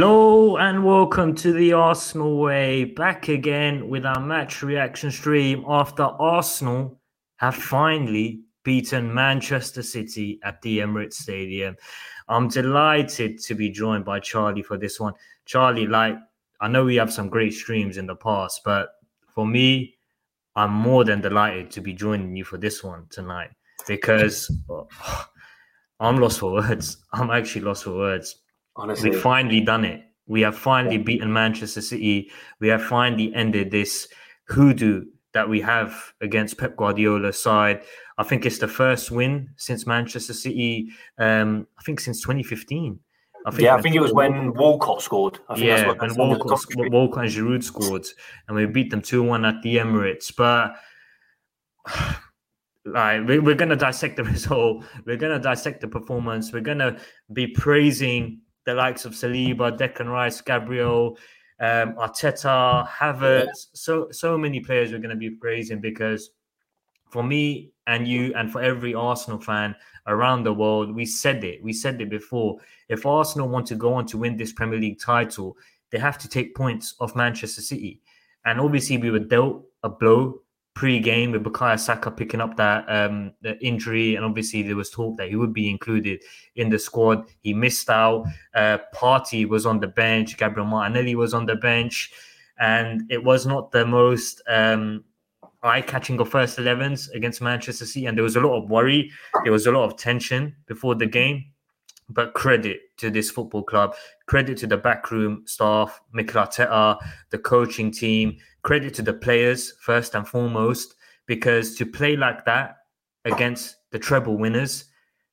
Hello and welcome to the Arsenal Way. Back again with our match reaction stream after Arsenal have finally beaten Manchester City at the Emirates Stadium. I'm delighted to be joined by Charlie for this one. Charlie, like, I know we have some great streams in the past, but for me, I'm more than delighted to be joining you for this one tonight because oh, I'm lost for words. I'm actually lost for words Honestly. We've finally done it. We have finally beaten Manchester City. We have finally ended this hoodoo that we have against Pep Guardiola's side. I think it's the first win since Manchester City. Um, I think since 2015. I think yeah, I think it was when Walcott scored. yeah, when Walcott, Walcott and Giroud scored, and we beat them two one at the Emirates. But like we, we're gonna dissect the result. We're gonna dissect the performance. We're gonna be praising the likes of Saliba, Declan Rice, Gabriel, um, Arteta, Havertz, so so many players we're going to be praising because for me and you and for every Arsenal fan around the world, we said it. We said it before. If Arsenal want to go on to win this Premier League title, they have to take points off Manchester City. And obviously, we were dealt a blow pre-game with Bukayo Saka picking up that um, injury, and obviously there was talk that he would be included in the squad. He missed out. Uh, Partey was on the bench. Gabriel Martinelli was on the bench, and it was not the most um, eye-catching of first 11s against Manchester City, and there was a lot of worry. There was a lot of tension before the game. But credit to this football club, credit to the backroom staff, Mikel Arteta, the coaching team, credit to the players first and foremost, because to play like that against the treble winners,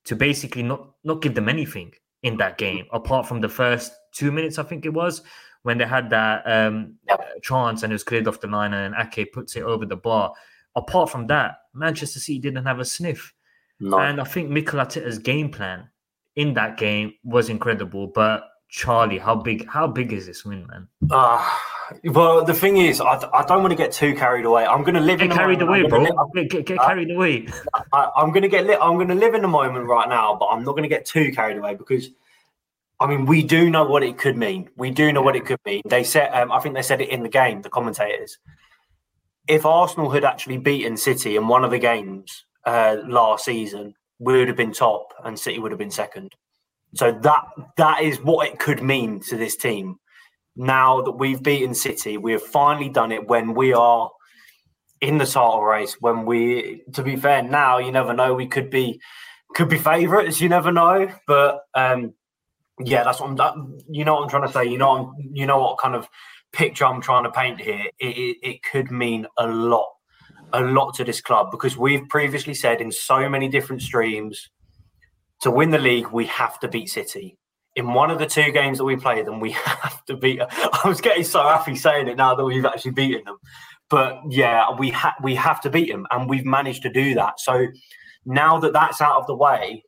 to basically not not give them anything in that game, apart from the first two minutes, I think it was, when they had that um, chance and it was cleared off the line and Ake puts it over the bar. Apart from that, Manchester City didn't have a sniff. No. And I think Mikel Arteta's game plan in that game was incredible. But Charlie, how big how big is this win, man? Uh, well, the thing is, I, I don't want to get too carried away. I'm going to live get in carried the away, bro. Live, get, get, uh, carried away. I, am going to get li- I'm going to live in the moment right now, but I'm not going to get too carried away because. I mean, we do know what it could mean. We do know what it could mean. They said, um, I think they said it in the game. The commentators, if Arsenal had actually beaten City in one of the games uh, last season, we would have been top, and City would have been second. So that that is what it could mean to this team. Now that we've beaten City, we have finally done it when we are in the title race. When we, to be fair, now you never know. We could be could be favourites. You never know. But um, yeah, that's what I'm. That, you know what I'm trying to say. You know, I'm, you know what kind of picture I'm trying to paint here. It, it, it could mean a lot, a lot to this club because we've previously said in so many different streams to win the league, we have to beat City. In one of the two games that we played them, we have to beat. I was getting so happy saying it now that we've actually beaten them. But yeah, we have we have to beat them, and we've managed to do that. So now that that's out of the way,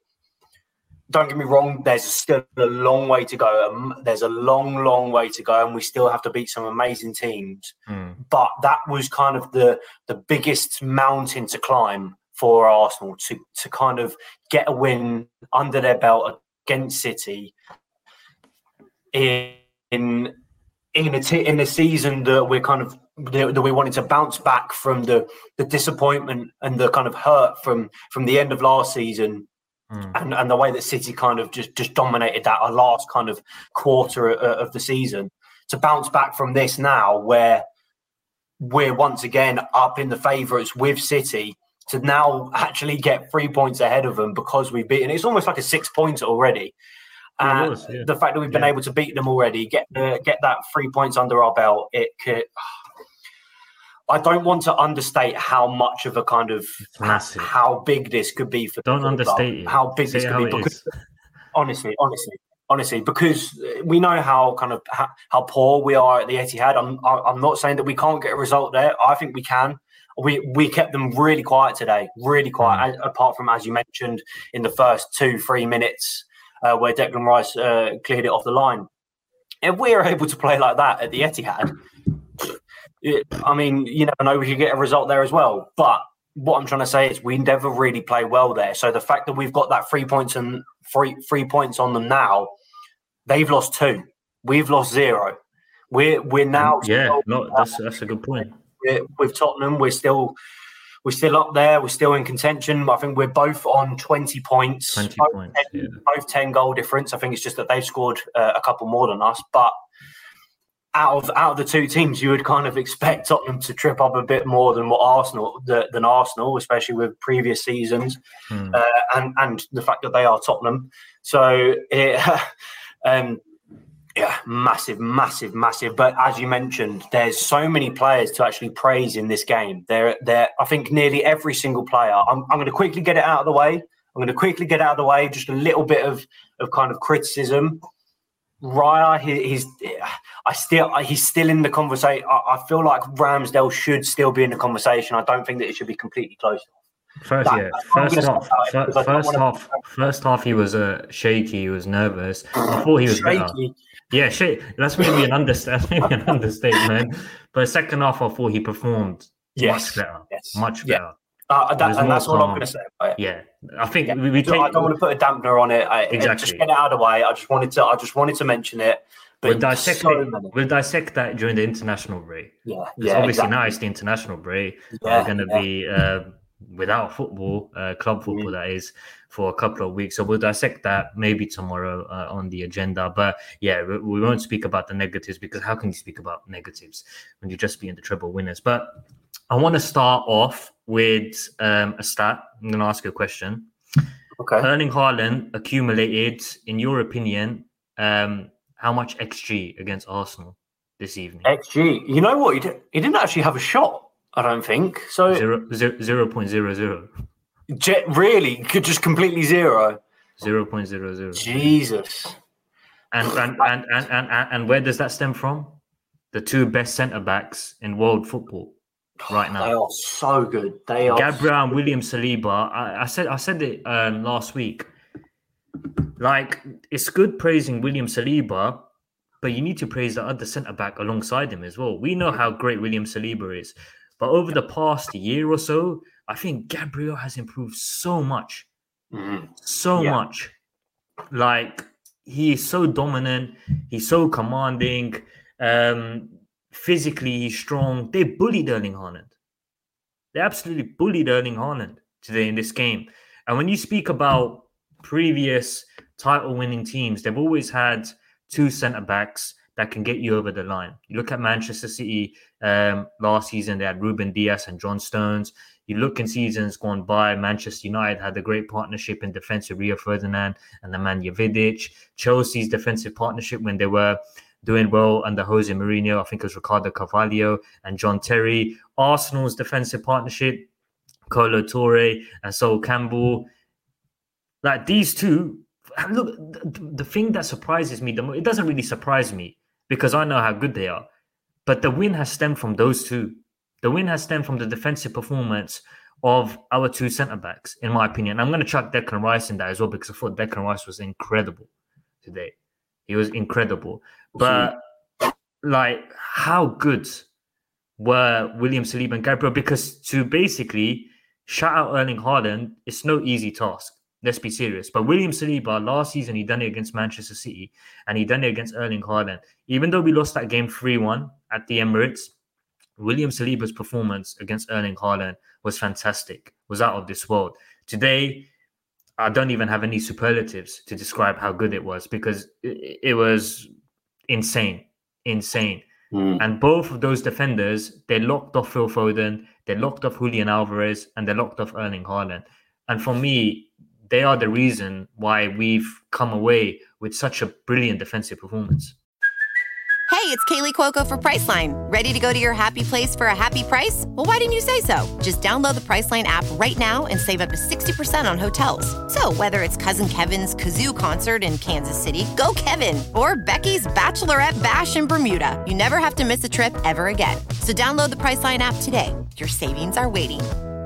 don't get me wrong. There's still a long way to go. Um, there's a long, long way to go, and we still have to beat some amazing teams. Mm. But that was kind of the the biggest mountain to climb for Arsenal to to kind of get a win under their belt against City in in in a, t- in a season that we're kind of that we wanted to bounce back from the the disappointment and the kind of hurt from from the end of last season Mm. And, and the way that City kind of just, just dominated that a last kind of quarter of, of the season to bounce back from this now, where we're once again up in the favourites with City to now actually get three points ahead of them because we've beaten. It's almost like a six points already. And was, yeah. the fact that we've been yeah. able to beat them already, get the, get that three points under our belt, it could. I don't want to understate how much of a kind of how big this could be for. Don't understate. How big Say this could be because honestly, honestly, honestly, because we know how kind of how, how poor we are at the Etihad. I'm I'm not saying that we can't get a result there. I think we can. We we kept them really quiet today, really quiet. Mm. Apart from as you mentioned in the first two three minutes uh, where Declan Rice uh, cleared it off the line. If we are able to play like that at the Etihad, it, I mean, you never know, we could get a result there as well. But what I'm trying to say is we never really play well there. So the fact that we've got that three points and three three points on them now, they've lost two. We've lost zero. We're we're now yeah, no, that's that's a good point. With Tottenham, we're still we're still up there. We're still in contention. I think we're both on 20 points. 20 both points. 10, yeah. Both 10 goal difference. I think it's just that they've scored uh, a couple more than us. But out of out of the two teams, you would kind of expect Tottenham to trip up a bit more than what Arsenal the, than Arsenal, especially with previous seasons, hmm. uh, and and the fact that they are Tottenham. So it, um, yeah, massive, massive, massive. But as you mentioned, there's so many players to actually praise in this game. There, there. I think nearly every single player. I'm, I'm going to quickly get it out of the way. I'm going to quickly get out of the way. Just a little bit of of kind of criticism. Raya, he, he's, I still, he's still in the conversation. I, I, feel like Ramsdale should still be in the conversation. I don't think that it should be completely closed First, that, yeah, first half, first, first half, first half, he was uh, shaky. He was nervous. I thought he was shaky. better. Yeah, shit. That's maybe an understatement. maybe an understatement. But second half, I thought he performed yes. much better. Yes. Much better. Yeah. Uh, that, and that's all I'm going to say. Yeah, I think yeah. we, we take, I don't want to put a dampener on it. I, exactly. Just get it out of the way. I just wanted to. I just wanted to mention it. But we'll dissect so it, We'll dissect that during the international break. Yeah, yeah. Obviously, exactly. now it's the international break. Yeah, We're going to yeah. be uh, without football, uh, club football, mm. that is, for a couple of weeks. So we'll dissect that maybe tomorrow uh, on the agenda. But yeah, we, we, won't speak about the negatives because how can you speak about negatives when you're just being the treble winners? But I want to start off with um, a stat. I'm going to ask you a question. Okay. Erling Haaland accumulated, in your opinion, um, how much XG against Arsenal this evening? XG. You know what? He, did, he didn't actually have a shot. I don't think so. Zero, zero, zero point zero zero. Jet really could just completely zero. Zero point zero zero. Jesus. And and, and and and and where does that stem from? The two best centre backs in world football right now. They are so good. They are Gabriel and William Saliba. I, I said I said it um, last week. Like it's good praising William Saliba, but you need to praise the other centre back alongside him as well. We know how great William Saliba is, but over the past year or so, I think Gabriel has improved so much, mm-hmm. so yeah. much. Like he is so dominant, he's so commanding. Um, physically, he's strong. They bullied Erling Haaland. They absolutely bullied Erling Haaland today in this game. And when you speak about previous title-winning teams, they've always had two centre backs that can get you over the line. You look at Manchester City um, last season; they had Ruben Dias and John Stones. You look in seasons gone by, Manchester United had a great partnership in defense with Rio Ferdinand and Nemanja Vidic. Chelsea's defensive partnership when they were doing well under Jose Mourinho, I think it was Ricardo Carvalho and John Terry. Arsenal's defensive partnership, Kolo Touré and Sol Campbell. Like these two, look, the, the thing that surprises me, the most, it doesn't really surprise me because I know how good they are. But the win has stemmed from those two. The win has stemmed from the defensive performance of our two centre backs, in my opinion. I'm going to chuck Declan Rice in that as well because I thought Declan Rice was incredible today. He was incredible. But like, how good were William Saliba and Gabriel? Because to basically shout out Erling Haaland, it's no easy task. Let's be serious. But William Saliba last season he done it against Manchester City and he done it against Erling Haaland. Even though we lost that game three one at the Emirates, William Saliba's performance against Erling Haaland was fantastic. Was out of this world. Today, I don't even have any superlatives to describe how good it was because it, it was insane, insane. Mm. And both of those defenders, they locked off Phil Foden, they locked off Julian Alvarez, and they locked off Erling Haaland. And for me, they are the reason why we've come away with such a brilliant defensive performance. Hey, it's Kaley Cuoco for Priceline. Ready to go to your happy place for a happy price? Well, why didn't you say so? Just download the Priceline app right now and save up to 60% on hotels. So, whether it's Cousin Kevin's Kazoo concert in Kansas City, go Kevin, or Becky's Bachelorette Bash in Bermuda, you never have to miss a trip ever again. So, download the Priceline app today. Your savings are waiting.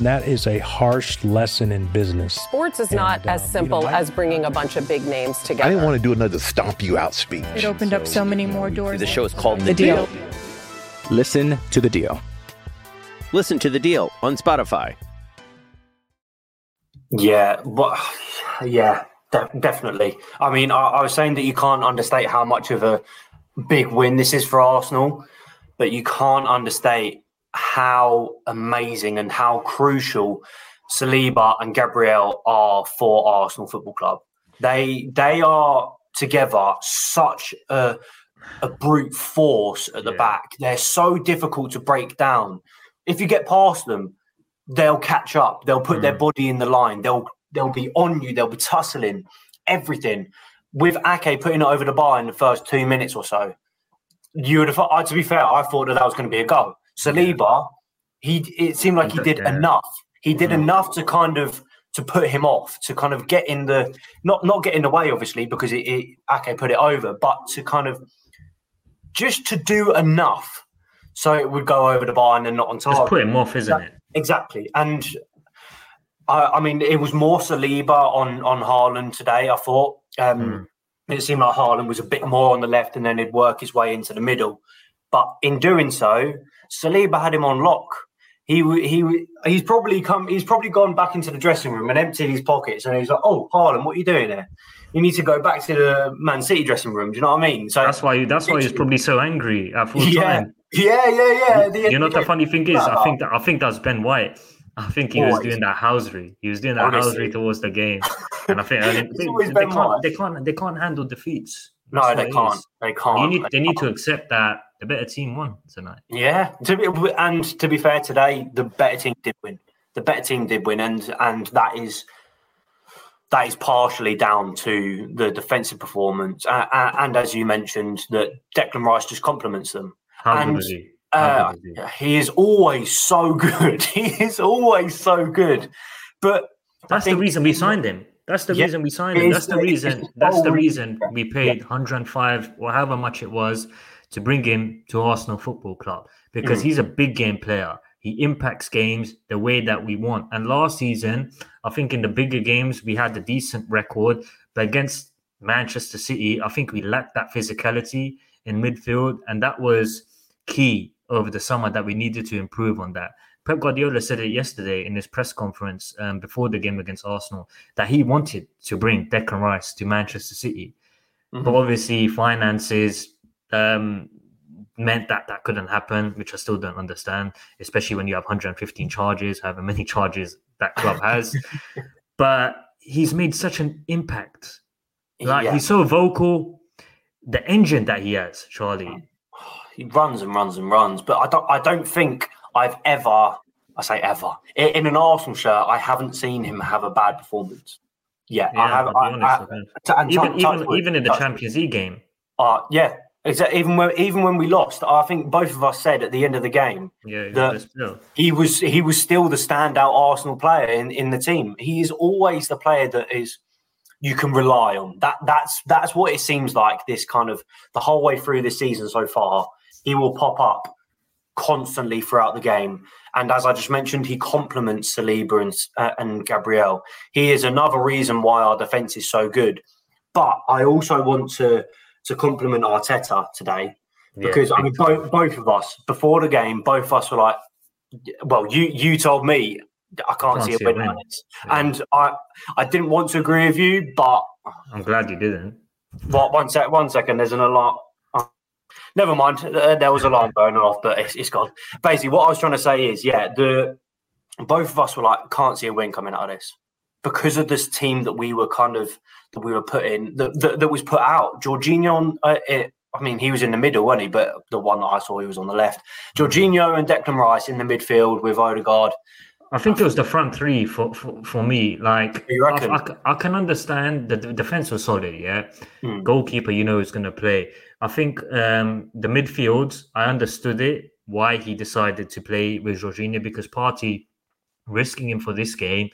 That is a harsh lesson in business. Sports is not And, uh, as you simple know, I- as bringing a bunch of big names together. I didn't want to do another stomp you out speech. It opened up so many more doors. The show is called The, The deal. Deal. Listen to The Deal. Listen to The Deal on Spotify. Yeah, but yeah, de- definitely. I mean, I, I was saying that you can't understate how much of a big win this is for Arsenal, but you can't understate how amazing and how crucial Saliba and Gabriel are for Arsenal Football Club. They they are together such a a brute force at the Yeah. back. They're so difficult to break down. If you get past them, they'll catch up. They'll put their mm. body in the line. They'll they'll be on you. They'll be tussling everything. With Ake putting it over the bar in the first two minutes or so, you would have. thought- To be fair, I thought that that was going to be a goal. Saliba, he it seemed like he did enough. He did enough to kind of to put him off, to kind of get in the not not get in the way, obviously, because it, it Ake put it over, but to kind of just to do enough so it would go over the bar and then not on Just put him off, isn't it? Exactly, and I, I mean, it was more Saliba on on Haaland today. I thought um, it seemed like Haaland was a bit more on the left, and then he'd work his way into the middle. But in doing so, Saliba had him on lock. He he he's probably come. He's probably gone back into the dressing room and emptied his pockets, and he's like, "Oh, Haaland, what are you doing there? You need to go back to the Man City dressing room." Do you know what I mean? So That's why. That's why he's probably so angry at full yeah, time. yeah, yeah, yeah. The- You know what the funny thing is? I think that I think that's Ben White. I think he was doing that housery. He was doing that Honestly. housery towards the game, and I think I mean, they, they can't. They can't. They can't handle defeats. No, they can't. is. They can't. You need, They they need to accept that the better team won tonight. Yeah, to be, and to be fair, today the better team did win. The better team did win, and and that is that is partially down to the defensive performance, uh, and as you mentioned, that Declan Rice just complements them. How And, he? Uh, is he? he is always so good. He is always so good. But That's the reason we signed him. That's the Yeah, reason we signed him. That's the the- reason. That's the reason reason. we paid 105 or however much it was to bring him to Arsenal Football Club because Mm. he's a big game player. He impacts games the way that we want. And last season, I think in the bigger games we had a decent record, but against Manchester City, I think we lacked that physicality in midfield, and that was key over the summer that we needed to improve on that. Pep Guardiola said it yesterday in his press conference um, before the game against Arsenal that he wanted to bring Declan Rice to Manchester City, but obviously finances um, meant that that couldn't happen, which I still don't understand, especially when you have 115 charges, however many charges that club has. but he's made such an impact. Like Yeah. he's so vocal. The engine that he has, Charlie. he runs and runs and runs. But I don't I don't think I've ever I say ever in, an Arsenal shirt I haven't seen him have a bad performance. Yeah, Yeah, I have. Honest, I- I think. t- and even even even in the. Champions League game. Uh, yeah, exactly. Even when even when we lost, I think both of us said at the end of the game Yeah, yeah, that he was he was still the standout Arsenal player in, in the team. He is always the player that is you can rely on. That that's that's what it seems like this kind of the whole way through this season so far. He will pop up constantly throughout the game. And as I just mentioned, he complements Saliba and, uh, and Gabriel. He is another reason why our defense is so good. But I also want to to compliment Arteta today because I mean, both both of us before the game, both of us were like, "Well, you you told me I can't, can't see, see a win, yeah. and I I didn't want to agree with you, but I'm glad you didn't. What one sec, one second. There's an alarm. Oh, never mind. Uh, there was a alarm going off, but it's, it's gone. Basically, what I was trying to say is, yeah, the both of us were like, can't see a win coming out of this because of this team that we were kind of that we were put in that, that, that was put out. Jorginho, uh, it, I mean, he was in the middle, wasn't he? But the one that I saw, he was on the left. Jorginho and Declan Rice in the midfield with Odegaard. I think it was the front three for, for, for me. Like, I, I, I, can understand that the defense was solid, yeah. Mm. Goalkeeper, you know, is going to play. I think um, the midfield, I understood it, why he decided to play with Jorginho, because Partey risking him for this game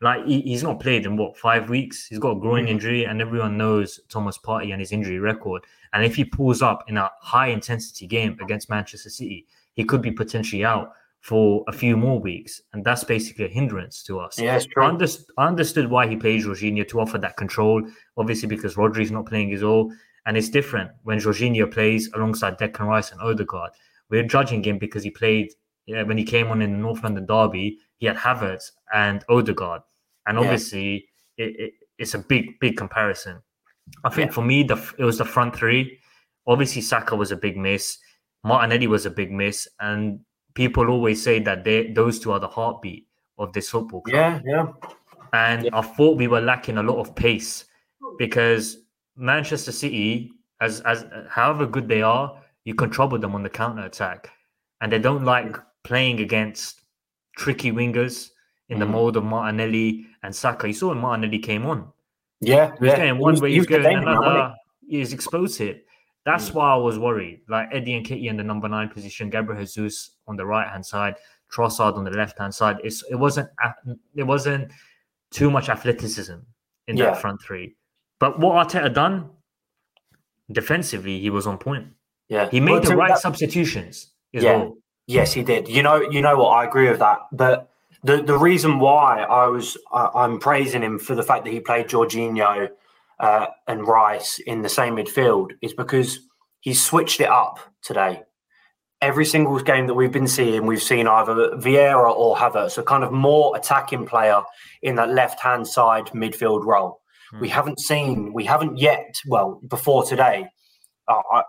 like he, he's not played in what five weeks. He's got a groin mm-hmm. injury, and everyone knows Thomas Partey and his injury record. And if he pulls up in a high intensity game against Manchester City, he could be potentially out for a few more weeks, and that's basically a hindrance to us. Yeah. I, I understood why he plays Jorginho to offer that control, obviously because Rodri's not playing his all, and it's different when Jorginho plays alongside Declan Rice and Odegaard. We're judging him because he played yeah, when he came on in the North London derby. He had Havertz and Odegaard and obviously yeah. it, it, it's a big big comparison. I think yeah. for me, the it was the front three. Obviously, Saka was a big miss. Martinelli was a big miss, and people always say that they those two are the heartbeat of this football club. Yeah, yeah. And yeah. I thought we were lacking a lot of pace because Manchester City, as as however good they are, you can trouble them on the counter attack, and they don't like playing against tricky wingers in the mm. mode of Martinelli and Saka. You saw when Martinelli came on. Yeah, he was yeah. going one way, he's going another. He's exposed it. That's mm. why I was worried. Like Eddie Nketiah in the number nine position, Gabriel Jesus on the right hand side, Trossard on the left hand side. It's it wasn't it wasn't too much athleticism in yeah. that front three. But what Arteta done defensively, he was on point. Yeah, he made well, the right that, substitutions. yeah, well. yes, he did. You know, you know what? I agree with that, but the the reason why I was I, am praising him for the fact that he played Jorginho uh, and Rice in the same midfield is because he switched it up today. Every single game that we've been seeing, we've seen either Vieira or Havertz, a kind of more attacking player in that left hand side midfield role. Mm. We haven't seen, we haven't yet, well, before today, uh, I,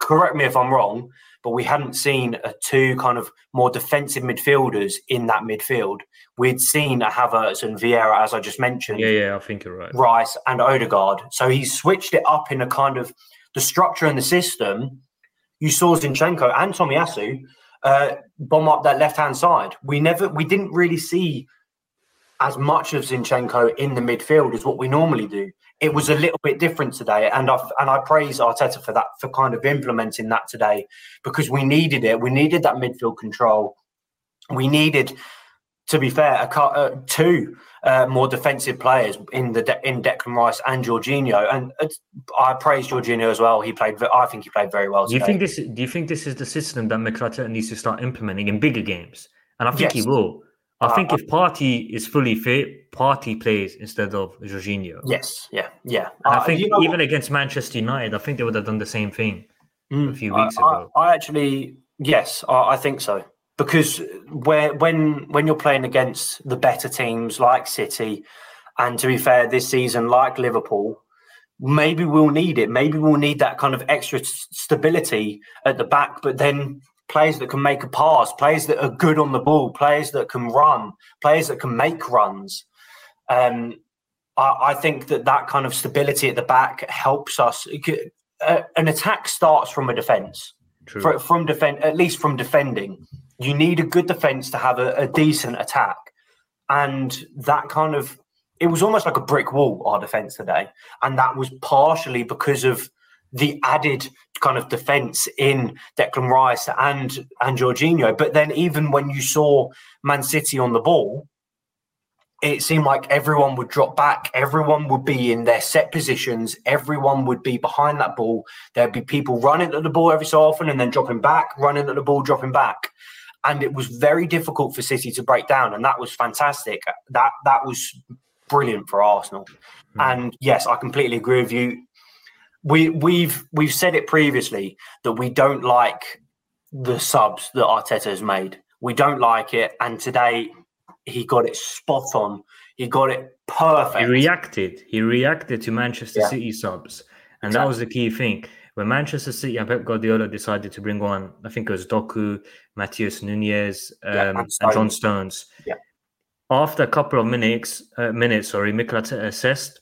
correct me if I'm wrong, but we hadn't seen a two kind of more defensive midfielders in that midfield. We'd seen a Havertz and Vieira, as I just mentioned. Yeah, yeah, I think you're right. Rice and Odegaard. So he switched it up in a kind of the structure and the system. You saw Zinchenko and Tomiyasu uh, bomb up that left hand side. We never, we didn't really see as much of Zinchenko in the midfield as what we normally do it was a little bit different today, and I and I praise Arteta for that for kind of implementing that today because we needed it. We needed that midfield control. We needed, to be fair, a, uh, two uh, more defensive players in the in Declan Rice and Jorginho, and I praise Jorginho as well. He played. I think he played very well. Do you think this? Do you think this is the system that Mikel needs to start implementing in bigger games? And I think yes. he will. I uh, think if Partey is fully fit, Partey plays instead of Jorginho. Yes, yeah, yeah. I think you know, even against Manchester United, I think they would have done the same thing mm, a few weeks I, ago. I, I actually, yes, I, I, think so because where when when you're playing against the better teams like City, and to be fair, this season like Liverpool, maybe we'll need it. Maybe we'll need that kind of extra stability at the back. But then players that can make a pass, players that are good on the ball, players that can run, players that can make runs. Um, I, I, think that that kind of stability at the back helps us. Uh, an attack starts from a defence. For, from defend, at least from defending, you need a good defence to have a, a decent attack, and that kind of it was almost like a brick wall our defence today, and that was partially because of the added kind of defence in Declan Rice and and Jorginho. But then even when you saw Man City on the ball, it seemed like everyone would drop back. Everyone would be in their set positions. Everyone would be behind that ball. There'd be people running at the ball every so often and then dropping back, running at the ball, dropping back. And it was very difficult for City to break down. And that was fantastic. That that was brilliant for Arsenal. Mm. And yes, I completely agree with you we we've we've said it previously that we don't like the subs that Arteta has made. We don't like it, and today he got it spot on. He got it perfect. He reacted. He reacted to Manchester yeah. City subs, and exactly. that was the key thing. When Manchester City and Pep Guardiola decided to bring on, I think it was Doku, Matheus Nunes, um, yeah, and, and, John Stones. Yeah. After a couple of minutes, uh, minutes, sorry, Mikel assessed,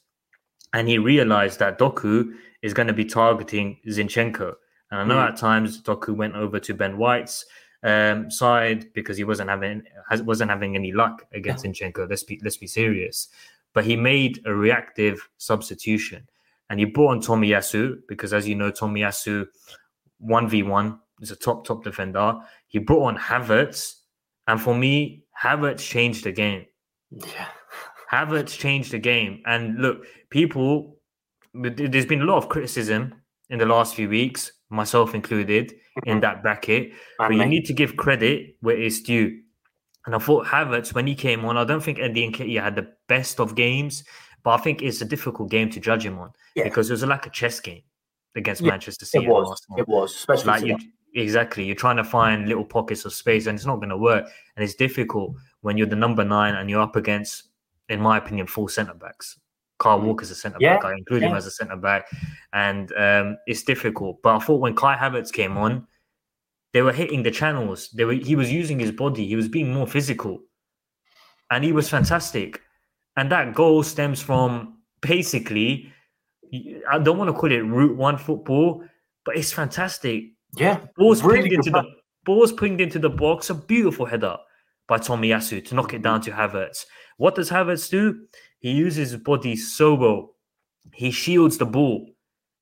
and he realized that Doku is going to be targeting Zinchenko. And I know mm. at times Doku went over to Ben White's um, side because he wasn't having wasn't having any luck against Zinchenko. Let's be let's be serious. But he made a reactive substitution, and he brought on Tomiyasu because, as you know, Tomiyasu one v one is a top top defender. He brought on Havertz, and for me, Havertz changed the game. Yeah. Havertz changed the game. And look, people, there's been a lot of criticism in the last few weeks, myself included, in mm-hmm. that bracket. But you need to give credit where it's due. And I thought Havertz, when he came on, I don't think Eddie and Nketiah had the best of games, but I think it's a difficult game to judge him on yeah. because it was like a chess game against yeah, Manchester City. It was. It was, especially like you, exactly. You're trying to find little pockets of space, and it's not going to work. And it's difficult when you're the number nine and you're up against, in my opinion, full centre backs. Kyle mm. Walker's a centre yeah, back. I include yeah. him as a centre back, and um, it's difficult. But I thought when Kai Havertz came on, they were hitting the channels. They were he was using his body. He was being more physical, and he was fantastic. And that goal stems from basically, I don't want to call it Route One football, but it's fantastic. Yeah, balls really pinged into the balls pinged into the box. A beautiful header by Tomiyasu to knock it down to Havertz. What does Havertz do? He uses his body so well. He shields the ball.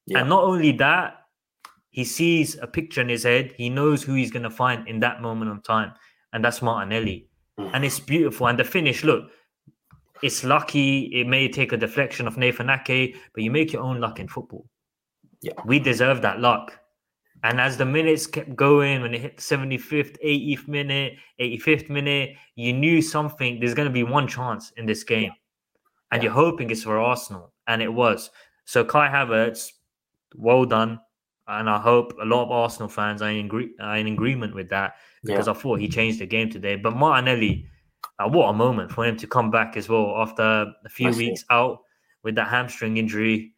Yeah. And not only that, he sees a picture in his head. He knows who he's going to find in that moment of time. And that's Martinelli. Mm. And it's beautiful. And the finish, look, it's lucky. It may take a deflection of Nathan Ake, but you make your own luck in football. Yeah. We deserve that luck. And as the minutes kept going, when it hit the 75th, 80th minute, 85th minute, you knew something. There's going to be one chance in this game. And yeah. you're hoping it's for Arsenal. And it was. So Kai Havertz, well done. And I hope a lot of Arsenal fans are in, are in agreement with that because yeah. I thought he changed the game today. But Martinelli, uh, what a moment for him to come back as well after a few I weeks see. out with that hamstring injury.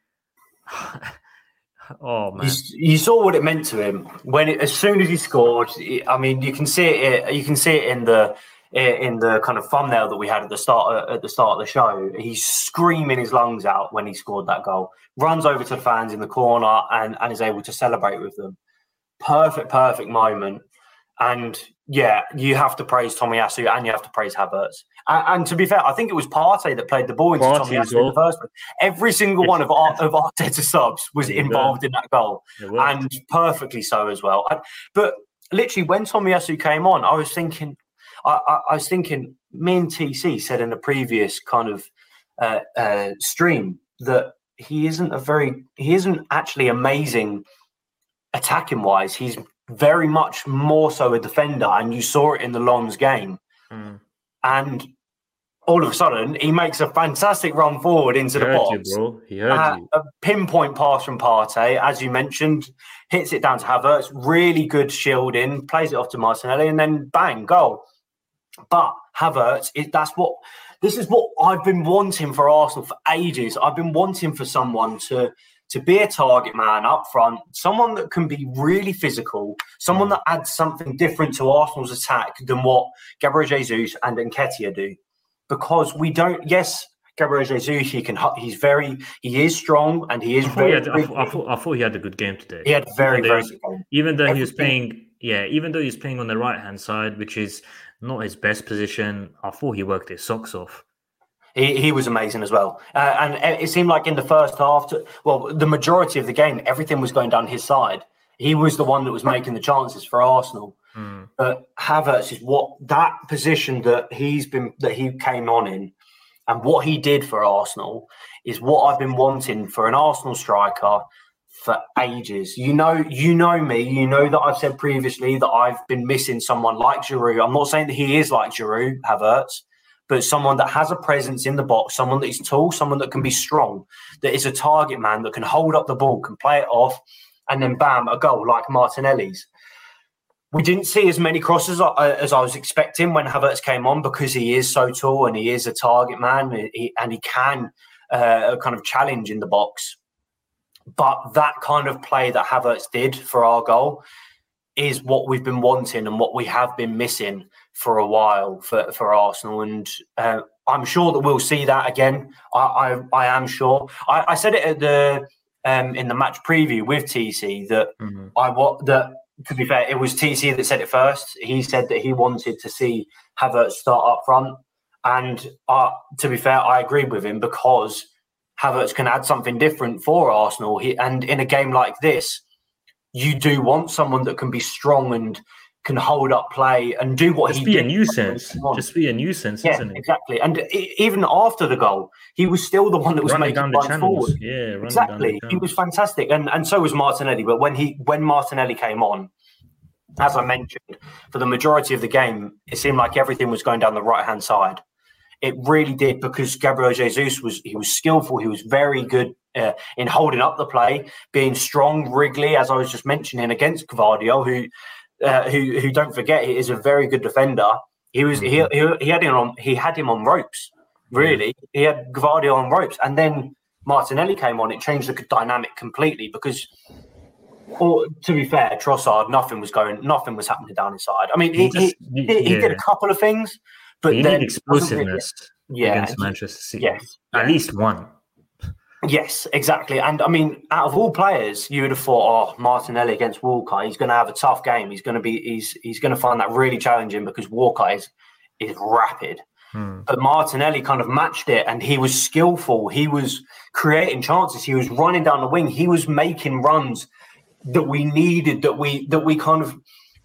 Oh man! You, you, saw what it meant to him when, it, as soon as he scored. I mean, you can see it. You can see it in the eh, in the kind of thumbnail that we had at the start at the start of the show. He's screaming his lungs out when he scored that goal. Runs over to the fans in the corner and and is able to celebrate with them. Perfect, perfect moment. And yeah, you have to praise Tomiyasu and you have to praise Havertz. And, and, to be fair, I think it was Partey that played the ball into Tomiyasu well. in the first place. Every single one of of Arteta subs was involved in that goal, and perfectly so as well. But literally, when Tomiyasu came on, I was thinking, I, I, I, was thinking, me and TC said in a previous kind of uh, uh, stream that he isn't a very, he isn't actually amazing attacking wise. He's very much more so a defender, and you saw it in the Lens game. Mm. And all of a sudden, he makes a fantastic run forward into he the box. You, bro. He heard uh, you. A pinpoint pass from Partey, as you mentioned, hits it down to Havertz. Really good shielding, plays it off to Martinelli, and then bang, goal. But Havertz, it, that's what this is what I've been wanting for Arsenal for ages. I've been wanting for someone to to be a target man up front, someone that can be really physical, someone that adds something different to Arsenal's attack than what Gabriel Jesus and Nketiah do. Because we don't, yes, Gabriel Jesus, he can, he's very, he is strong and he is I very. Had, I, thought, I, thought, I, thought, he had a good game today. He had very, very though, Even though Everything. he was playing, yeah, even though he was playing on the right hand side, which is not his best position, I thought he worked his socks off. He, he was amazing as well. Uh, and it seemed like in the first half, to, well, the majority of the game, everything was going down his side. He was the one that was making the chances for Arsenal. Mm. But Havertz is what that position that he's been that he came on in, and what he did for Arsenal is what I've been wanting for an Arsenal striker for ages. You know, you know me. You know that I've said previously that I've been missing someone like Giroud. I'm not saying that he is like Giroud, Havertz, but someone that has a presence in the box, someone that is tall, someone that can be strong, that is a target man that can hold up the ball, can play it off, and then bam, a goal like Martinelli's. We didn't see as many crosses uh, as I was expecting when Havertz came on because he is so tall and he is a target man and he, and he can uh, kind of challenge in the box. But that kind of play that Havertz did for our goal is what we've been wanting and what we have been missing for a while for, for Arsenal. And uh, I'm sure that we'll see that again. I, I, I am sure. I, I, said it at the um, in the match preview with TC that mm-hmm. I what that to be fair, it was TC that said it first. He said that he wanted to see Havertz start up front. And uh, to be fair, I agreed with him because Havertz can add something different for Arsenal. He, and in a game like this, you do want someone that can be strong and can hold up play and do what Just he be did. a nuisance. Just be a nuisance, yeah, isn't it? Exactly. And even after the goal, he was still the one that was running making down the channels. forward. Yeah, exactly. He was fantastic, and and so was Martinelli. But when he when Martinelli came on, as I mentioned, for the majority of the game, it seemed like everything was going down the right hand side. It really did because Gabriel Jesus was he was skillful. He was very good uh, in holding up the play, being strong. Wrigley, as I was just mentioning, against Gvardiol, who uh, who who don't forget he is a very good defender. He was he, he, he had him on he had him on ropes. Really, he had Gvardiol on ropes, and then Martinelli came on. It changed the dynamic completely because. Or to be fair, Trossard, nothing was going, nothing was happening down his side. I mean, he, Just- he, he, he did a couple of things, but you then explosiveness Yeah, against Manchester City. Yes, At least one. Yes, exactly. And I mean, out of all players, you would have thought, oh, Martinelli against Walker, he's going to have a tough game. He's going to be, he's he's going to find that really challenging because Walker is is rapid. Hmm. But Martinelli kind of matched it, and he was skillful. He was creating chances. He was running down the wing. He was making runs that we needed. That we that we kind of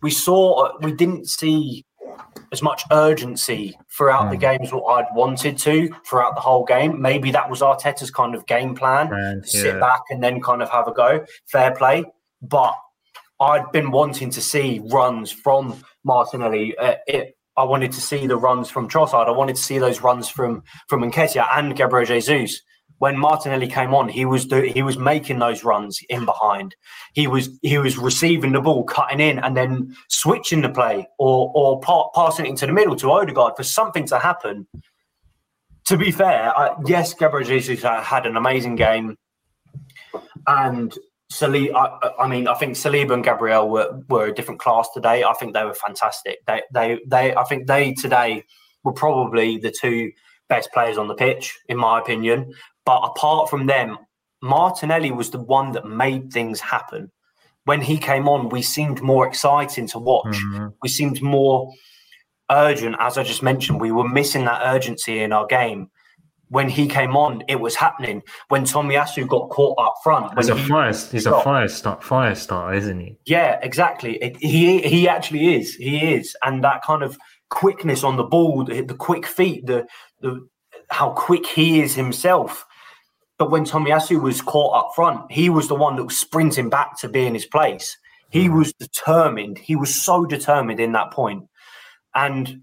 we saw. We didn't see as much urgency throughout the game as what I'd wanted to throughout the whole game. Maybe that was Arteta's kind of game plan: sit yeah. back and then kind of have a go. Fair play, but I'd been wanting to see runs from Martinelli. Uh, it, I wanted to see the runs from Trossard. I wanted to see those runs from from Nketiah and Gabriel Jesus. When Martinelli came on, he was do, he was making those runs in behind. He was he was receiving the ball, cutting in, and then switching the play or or pa- passing it into the middle to Odegaard for something to happen. To be fair, I, yes, Gabriel Jesus had an amazing game, and Saliba, I, I mean, I think Saliba and Gabriel were, were a different class today. I think they were fantastic. They, they, they, I think they today were probably the two best players on the pitch, in my opinion. But apart from them, Martinelli was the one that made things happen. When he came on, we seemed more exciting to watch. Mm-hmm. We seemed more urgent, as I just mentioned. We were missing that urgency in our game. When he came on, it was happening. When Tomiyasu got caught up front, He's a he- fire. He's a fire star. Fire star, isn't he? Yeah, exactly. It, he he actually is. He is, and that kind of quickness on the ball, the, the quick feet, the the how quick he is himself. But when Tomiyasu was caught up front, he was the one that was sprinting back to be in his place. He was determined. He was so determined in that point. and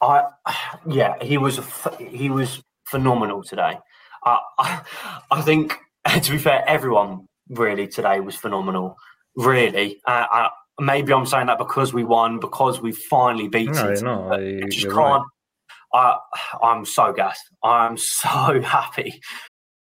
I, yeah, he was he was phenomenal today. I, I, I think, to be fair, everyone really today was phenomenal. Really, uh, I, maybe I'm saying that because we won, because we finally beat No, it. no, I just can't. I, I'm so gassed. I'm so happy.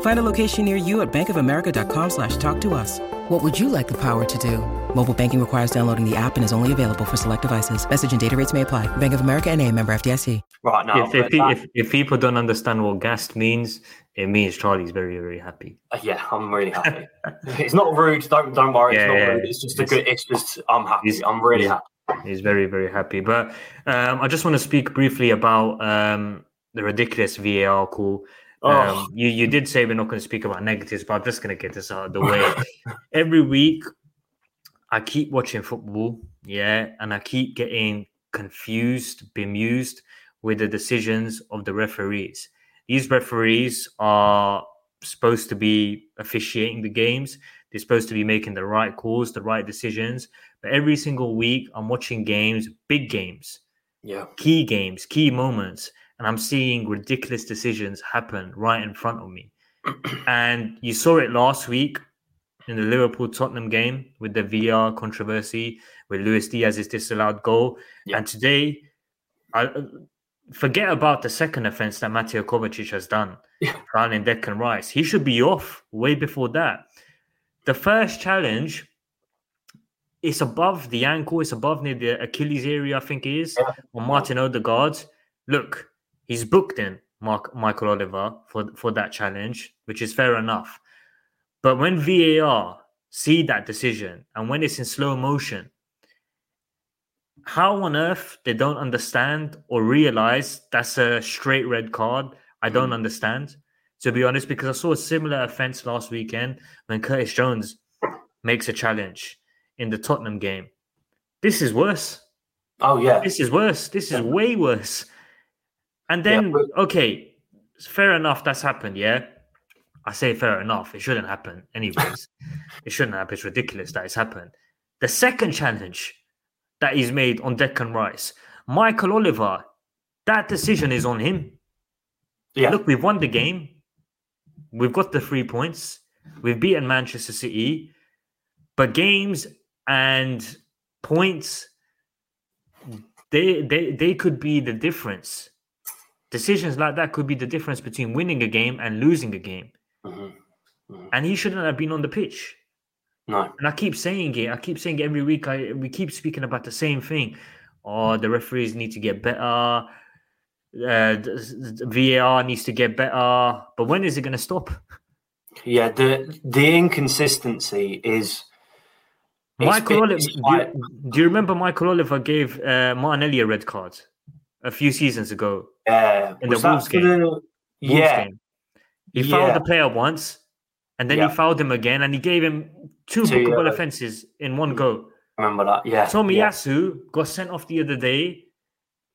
Find a location near you at bankofamerica.com slash talk to us. What would you like the power to do? Mobile banking requires downloading the app and is only available for select devices. Message and data rates may apply. Bank of America and a member FDIC. Right now, If, if, if, if people don't understand what gassed means, it means Charlie's very, very happy. Uh, yeah, I'm really happy. it's not rude. Don't don't worry. Yeah, it's not yeah. rude. It's just a good. It's just I'm happy. I'm really happy. He's very, very happy. But um, I just want to speak briefly about um, the ridiculous VAR call. Um, Um, oh. you, you did say we're not going to speak about negatives, but I'm just going to get this out of the way. Every week, I keep watching football, yeah, and I keep getting confused, bemused with the decisions of the referees. These referees are supposed to be officiating the games. They're supposed to be making the right calls, the right decisions. But every single week, I'm watching games, big games, Yeah. key games, key moments, and I'm seeing ridiculous decisions happen right in front of me. and you saw it last week in the Liverpool Tottenham game with the VAR controversy with Luis Diaz's disallowed goal. And today, I forget about the second offense that Mateo Kovacic has done, fouling Declan Rice. He should be off way before that. The first challenge it's above the ankle, it's above near the Achilles area, I think it is, on Martin Odegaard. Look, he's booked in Mark, Michael Oliver for, for that challenge, which is fair enough. But when VAR see that decision and when it's in slow motion, how on earth they don't understand or realize that's a straight red card? I don't hmm. understand, to be honest, because I saw a similar offense last weekend when Curtis Jones makes a challenge in the Tottenham game. This is worse. Oh yeah. This is worse. This is way worse. And then, okay, fair enough, that's happened, yeah. I say fair enough. It shouldn't happen, anyways. it shouldn't happen. It's ridiculous that it's happened. The second challenge that he's made on Declan Rice, Michael Oliver, that decision is on him. Yeah. Look, we've won the game. We've got the three points. We've beaten Manchester City. But games and points, they they they could be the difference. Decisions like that could be the difference between winning a game and losing a game. And he shouldn't have been on the pitch. No. And I keep saying it. I keep saying it every week. I we keep speaking about the same thing. Oh, the referees need to get better. Uh, VAR needs to get better. But when is it going to stop? Yeah. The the inconsistency is. Michael Oliver. Do you, do you remember Michael Oliver gave uh, Martinelli a red card a few seasons ago Yeah. in the Wolves game? the- Wolves yeah. game. He fouled the player once, and then Yeah. he fouled him again, and he gave him two Two bookable offences in one go. Remember that? Yeah. yeah. Tomiyasu got sent off the other day,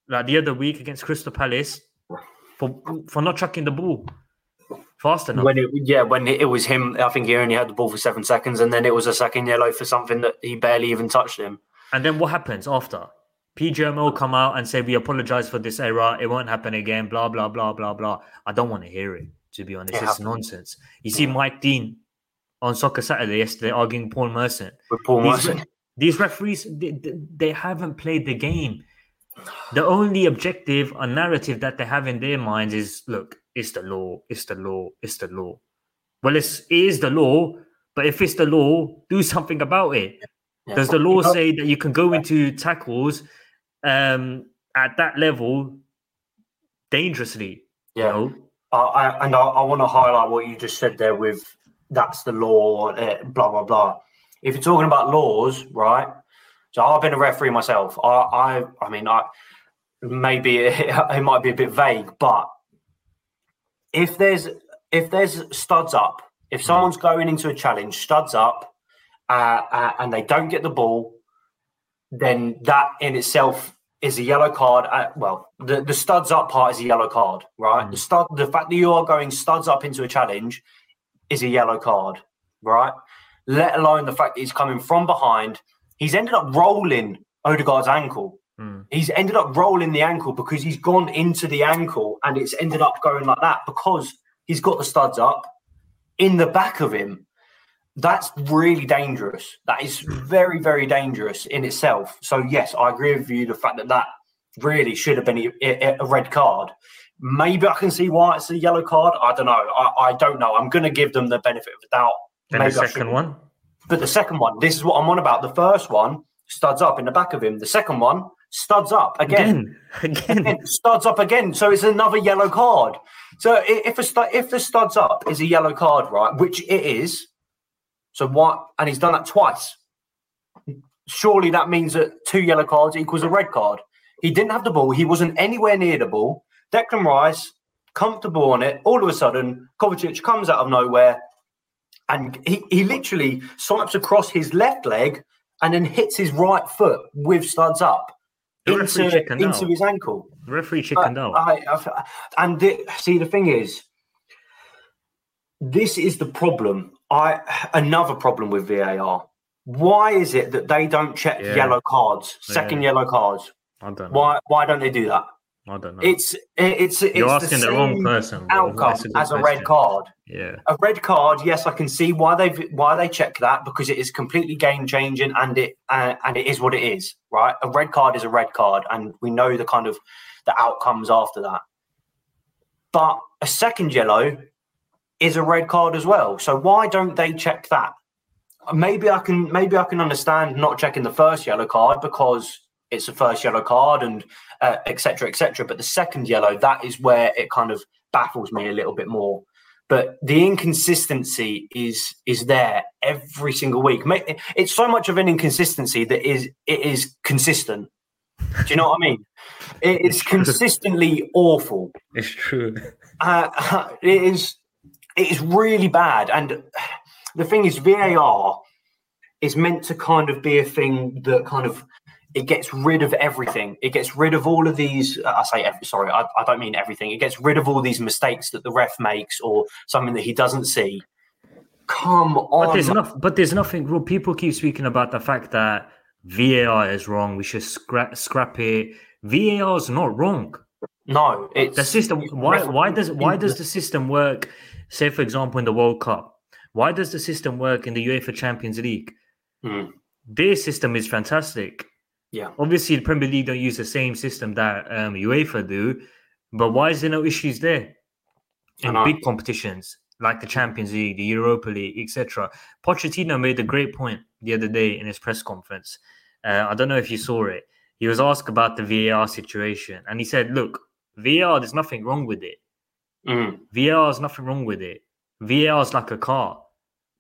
like the other week against Crystal Palace, for for not chucking the ball fast enough. When it, yeah, when it was him, I think he only had the ball for seven seconds, and then it was a second yellow for something that he barely even touched him. And then what happens after? PGMO come out and say we apologize for this error. It won't happen again. Blah blah blah blah blah. I don't want to hear it. To be honest, It it's happened. nonsense. You see Mike Dean on Soccer Saturday yesterday arguing Paul Merson. With Paul these, Merson. these referees, they, they- haven't played the game. The only objective or narrative that they have in their minds is, look, it's the law, it's the law, it's the law. Well, it's, it is the law, but if it's the law, do something about it. Does the law say that you can go into tackles um, at that level dangerously? Yeah. know? I, I, and I, I want to highlight what you just said there with that's the law, uh, blah, blah, blah. If you're talking about laws, right? So I've been a referee myself. I, I, I mean, I maybe it, it might be a bit vague, but if there's if there's studs up, if someone's going into a challenge, studs up, uh, uh, and they don't get the ball, then that in itself is a yellow card. Uh, well, the, the studs up part is a yellow card, right? The stud, the fact that you are going studs up into a challenge is a yellow card, right? Let alone the fact that he's coming from behind. He's ended up rolling Odegaard's ankle. He's ended up rolling the ankle because he's gone into the ankle and it's ended up going like that because he's got the studs up in the back of him. That's really dangerous. That is very, very dangerous in itself. So, yes, I agree with you. The fact that that really should have been a, a- red card. Maybe I can see why it's a yellow card. I don't know. I, I don't know. I'm going to give them the benefit of the doubt. And the Maybe I second one? But the second one, this is what I'm on about. The first one studs up in the back of him. The second one studs up again, again, again. studs up again. So it's another yellow card. So if a if the studs up is a yellow card, right, which it is, so what? And he's done that twice. Surely that means that two yellow cards equals a red card. He didn't have the ball. He wasn't anywhere near the ball. Declan Rice comfortable on it. All of a sudden, Kovacic comes out of nowhere, and he, he literally swipes across his left leg and then hits his right foot with studs up into, into his ankle. The referee chickened out. I, I, and the, see, the thing is, this is the problem. I another problem with VAR. Why is it that they don't check Yeah. yellow cards, second Yeah. yellow cards? I don't know. Why? Why don't they do that? I don't know. It's it's it's You're the asking the wrong person. outcome That's a good as a red card. Yeah. A red card, yes, I can see why they why they check that because it is completely game changing and it uh, and it is what it is, right? A red card is a red card, and we know the kind of the outcomes after that. But a second yellow is a red card as well. So why don't they check that? Maybe I can maybe I can understand not checking the first yellow card because it's the first yellow card and uh, etc. cetera, et cetera. But the second yellow, that is where it kind of baffles me a little bit more. But the inconsistency is is there every single week. It's so much of an inconsistency that is it is consistent. Do you know what I mean? It- It's consistently awful. It's true. Uh, it is it is really bad. And the thing is, VAR is meant to kind of be a thing that kind of it gets rid of everything. It gets rid of all of these. uh, I say, ev- sorry, I, I don't mean everything. It gets rid of all these mistakes that the ref makes or something that he doesn't see. Come on, But there's enough. But there's nothing. wrong. People keep speaking about the fact that VAR is wrong. We should scrap scrap it. VAR is not wrong. No, it's the system. Why? Why does why does the system work? Say, for example, in the World Cup, why does the system work in the UEFA Champions League? Hmm. Their system is fantastic. Yeah. Obviously, the Premier League don't use the same system that um, UEFA do, but why is there no issues there in big competitions like the Champions League, the Europa League, etc.? Pochettino made a great point the other day in his press conference. Uh, I don't know if you saw it. He was asked about the VAR situation, and he said, "Look, VAR, there's nothing wrong with it. Mm. VAR, there's nothing wrong with it. VAR is like a car,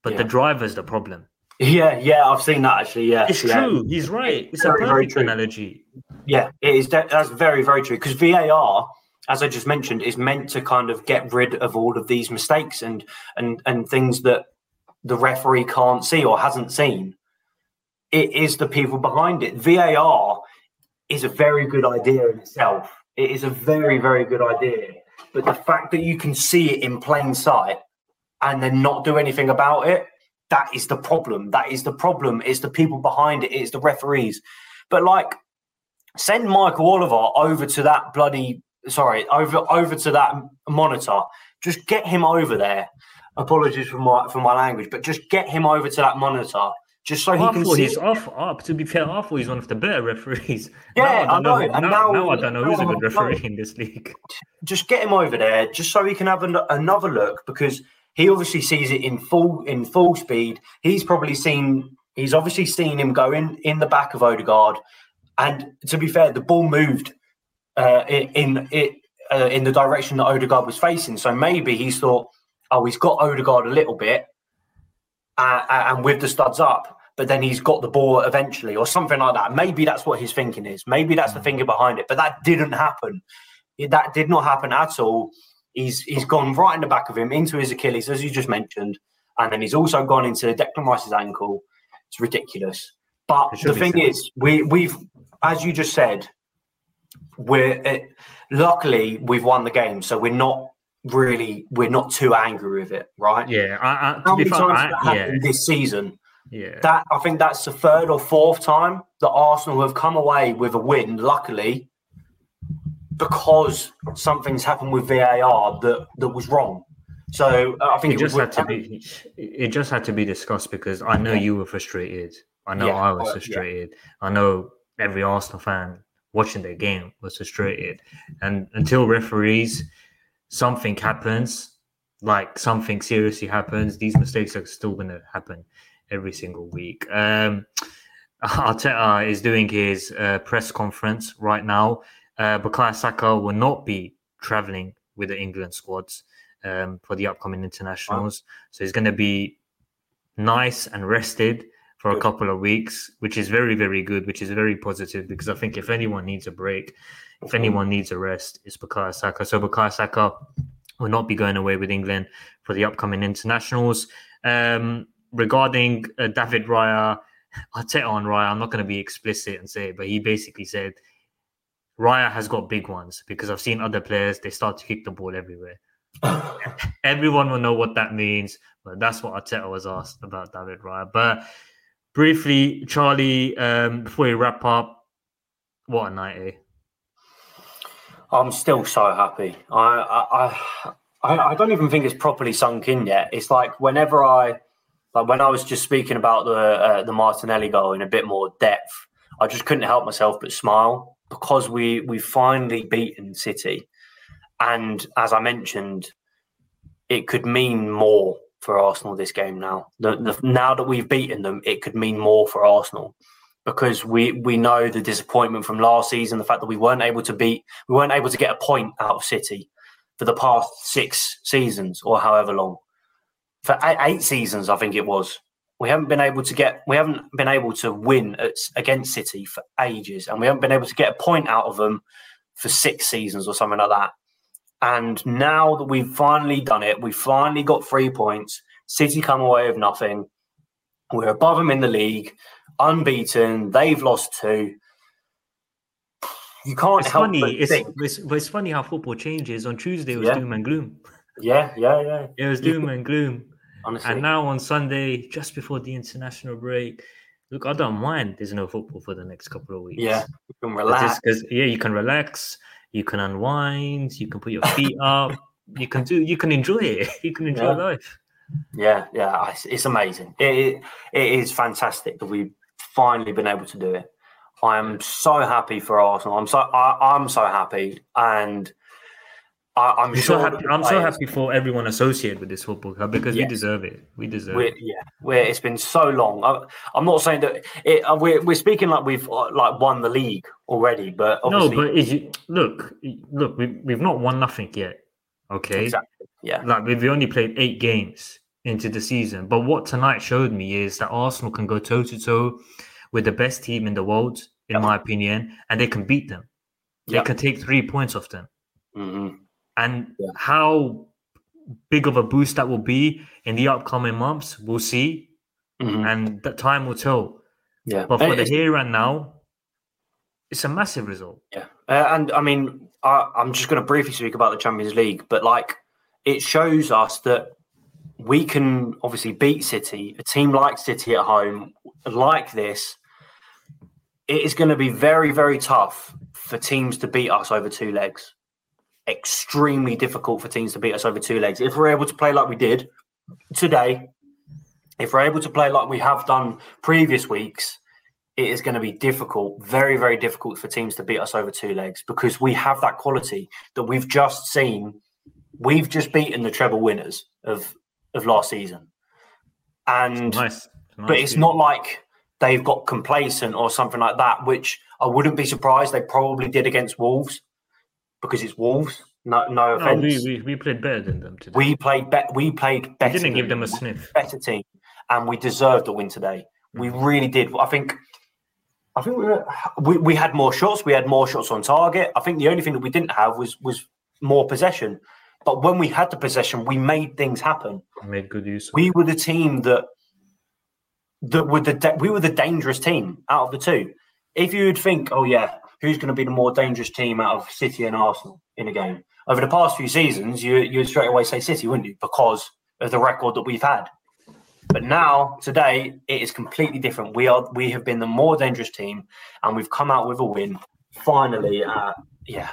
but the Yeah. driver's the problem." Yeah, yeah, I've seen that actually. Yeah, It's yeah. true. He's right. It's a Very, very perfect true. analogy. Yeah, it is. That's very, very true. Because VAR, as I just mentioned, is meant to kind of get rid of all of these mistakes and and and things that the referee can't see or hasn't seen. It is the people behind it. VAR is a very good idea in itself. It is a very, very good idea. But the fact that you can see it in plain sight and then not do anything about it, that is the problem. That is the problem. It's the people behind it. It's the referees. But like, send Michael Oliver over to that bloody sorry over over to that monitor. Just get him over there. Apologies for my for my language, but just get him over to that monitor just so he I can see. he's off up. To be fair, I thought he's one of the better referees. Yeah, I know. and now, now- I don't know who's a good referee in this league. just get him over there just so he can have an, another look because he obviously sees it in full in full speed he's probably seen he's obviously seen him going in the back of Odegaard and to be fair the ball moved uh, in in it uh, in the direction that Odegaard was facing so maybe he's thought oh he's got Odegaard a little bit uh, and with the studs up but then he's got the ball eventually or something like that maybe that's what his thinking is maybe that's the thinking behind it but that didn't happen that did not happen at all. He's he's gone right in the back of him into his Achilles, as you just mentioned, and then he's also gone into Declan Rice's ankle. It's ridiculous. But It the thing is, we we've as you just said, we're uh, luckily we've won the game, so we're not really we're not too angry with it, right? Yeah, I, I, How many times I, that yeah, this season? yeah. That I think that's the third or fourth time that Arsenal have come away with a win, luckily, because something's happened with VAR that that was wrong. So uh, I think it it, just was had to be. It just had to be discussed because I know you were frustrated. I know Yeah, I was yeah. frustrated. I know every Arsenal fan watching the game was frustrated. And until referees, something happens, like something seriously happens, these mistakes are still going to happen. every single week. Um, Arteta is doing his uh, press conference right now. Uh, Bukayo Saka will not be traveling with the England squads um, for the upcoming internationals. Wow. So he's going to be nice and rested for a couple of weeks, which is very, very good, which is very positive because I think if anyone needs a break, if anyone needs a rest, it's Bukayo Saka. So Bukayo Saka will not be going away with England for the upcoming internationals. Um, regarding uh, David Raya, Arteta on Raya, I'm not going to be explicit and say it, but he basically said Raya has got big ones because I've seen other players, they start to kick the ball everywhere. Everyone will know what that means, but that's what Arteta was asked about David Raya. But briefly, Charlie, um, before we wrap up, what a night, eh? I'm still so happy. I, I, I, I don't even think it's properly sunk in yet. It's like whenever I, like when I was just speaking about the uh, the Martinelli goal in a bit more depth, I just couldn't help myself but smile because we we finally beaten City, and as I mentioned, it could mean more for Arsenal this game now. The, the, mm-hmm. now that we've beaten them, it could mean more for Arsenal because we we know the disappointment from last season, the fact that we weren't able to beat, we weren't able to get a point out of City for the past six seasons or however long, for eight, eight seasons, I think it was. We haven't been able to get, we haven't been able to win at, against City for ages, and we haven't been able to get a point out of them for six seasons or something like that. And now that we've finally done it, we finally got three points. City come away with nothing. We're above them in the league unbeaten. They've lost two. You can't it's help funny. but It's, think. it's, it's funny how football changes. On Tuesday, it was Yeah. doom and gloom. Yeah, yeah, yeah. It was doom and gloom. Honestly. And now on Sunday, just before the international break, look, I don't mind. There's no football for the next couple of weeks. Yeah, you can relax. Because yeah, you can relax, you can unwind, you can put your feet up, you can do, you can enjoy it. You can enjoy Yeah. life. Yeah, yeah, it's, amazing. It, it it is fantastic that we've finally been able to do it. I am so happy for Arsenal. I'm so I, I'm so happy, and I, I'm I'm sure. so happy. I'm so happy for everyone associated with this football club because we deserve it. We deserve We're, it. yeah, we're, it's been so long. I, I'm not saying that it, uh, we're we're speaking like we've uh, like won the league already, but No, but is you, look, look, we we've not won nothing yet. Okay, Exactly, yeah. like we've only played eight games into the season. But what tonight showed me is that Arsenal can go toe to toe with the best team in the world, in my opinion, and they can beat them. They Yep. can take three points off them. Mhm. And how big of a boost that will be in the upcoming months, we'll see, and that time will tell. Mm-hmm. Yeah, But for And the here and now, it's a massive result. Yeah, uh, and I mean, I, I'm just going to briefly speak about the Champions League, but like, it shows us that we can obviously beat City, a team like City at home, like this. It is going to be very, very tough for teams to beat us over two legs. Extremely difficult for teams to beat us over two legs. If we're able to play like we did today, if we're able to play like we have done previous weeks, it is going to be difficult, very, very difficult for teams to beat us over two legs because we have that quality that we've just seen. We've just beaten the treble winners of of last season, and Nice. but it's not like they've got complacent or something like that. Which I wouldn't be surprised they probably did against Wolves because it's Wolves. No, no No, we, we, we played better than them today. We played be- we played better. We didn't give them a sniff. Better team, and we deserved a win today. We Mm. really did. I think. I think we, were, we we had more shots. We had more shots on target. I think the only thing that we didn't have was was more possession. But when we had the possession, we made things happen. made good use. Of We were the team that that were the da- we were the dangerous team out of the two. If you would think, oh yeah, who's going to be the more dangerous team out of City and Arsenal in a game over the past few seasons, you you'd straight away say City, wouldn't you? Because of the record that we've had. But now, today, it is completely different. We are we have been the more dangerous team, and we've come out with a win. Finally, uh, yeah,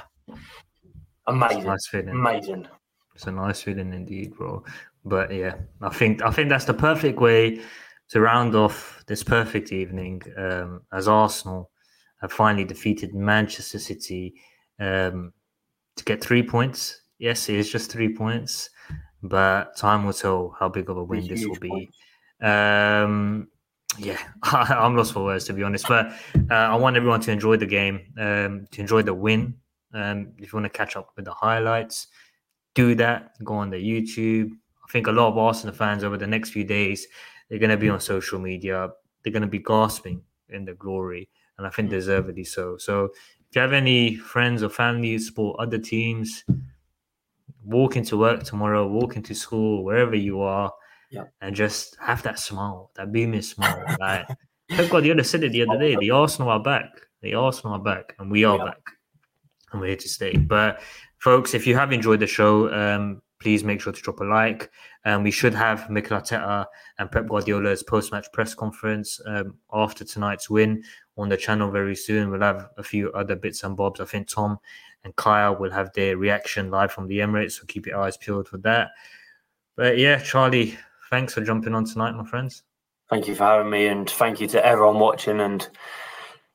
amazing, nice feeling. amazing. It's a nice feeling indeed, bro. But yeah, I think I think that's the perfect way to round off this perfect evening. Um, as Arsenal have finally defeated Manchester City um, to get three points. Yes, it is just three points, but time will tell how big of a win this will be. Um, yeah, I'm lost for words to be honest. But uh, I want everyone to enjoy the game, um, to enjoy the win. Um, if you want to catch up with the highlights, do that. Go on the YouTube. I think a lot of Arsenal fans over the next few days they're going to be on social media. They're going to be gasping in the glory, and I think deservedly so. So, if you have any friends or family who support other teams, walk into work tomorrow, walk into school, wherever you are, yeah. and just have that smile, that beaming smile. like Pep Guardiola said it the other day: the Arsenal are back. The Arsenal are back, and we are yeah. back, and we're here to stay. But folks, if you have enjoyed the show, um, please make sure to drop a like. Um, we should have Mikel Arteta and Pep Guardiola's post-match press conference um, after tonight's win on the channel very soon. We'll have a few other bits and bobs. I think Tom and Kyle will have their reaction live from the Emirates, so keep your eyes peeled for that. But yeah, Charlie, thanks for jumping on tonight, my friends. Thank you for having me, and thank you to everyone watching and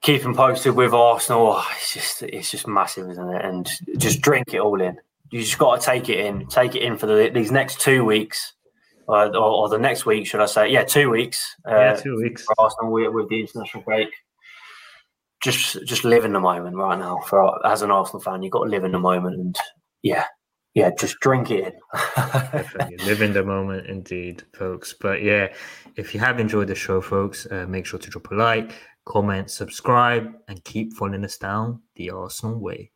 keeping posted with Arsenal. Oh, it's just it's just massive, isn't it? And just drink it all in. You just got to take it in, take it in for the, these next two weeks, or, or, or, the next week, should I say? Yeah, two weeks. Uh, yeah, two weeks. For Arsenal with, with the international break. Just just live in the moment right now. For as an Arsenal fan, you've got to live in the moment, and yeah, yeah, just drink it Definitely. Live in the moment, indeed, folks. But yeah, if you have enjoyed the show, folks, uh, make sure to drop a like, comment, subscribe, and keep following us down the Arsenal way.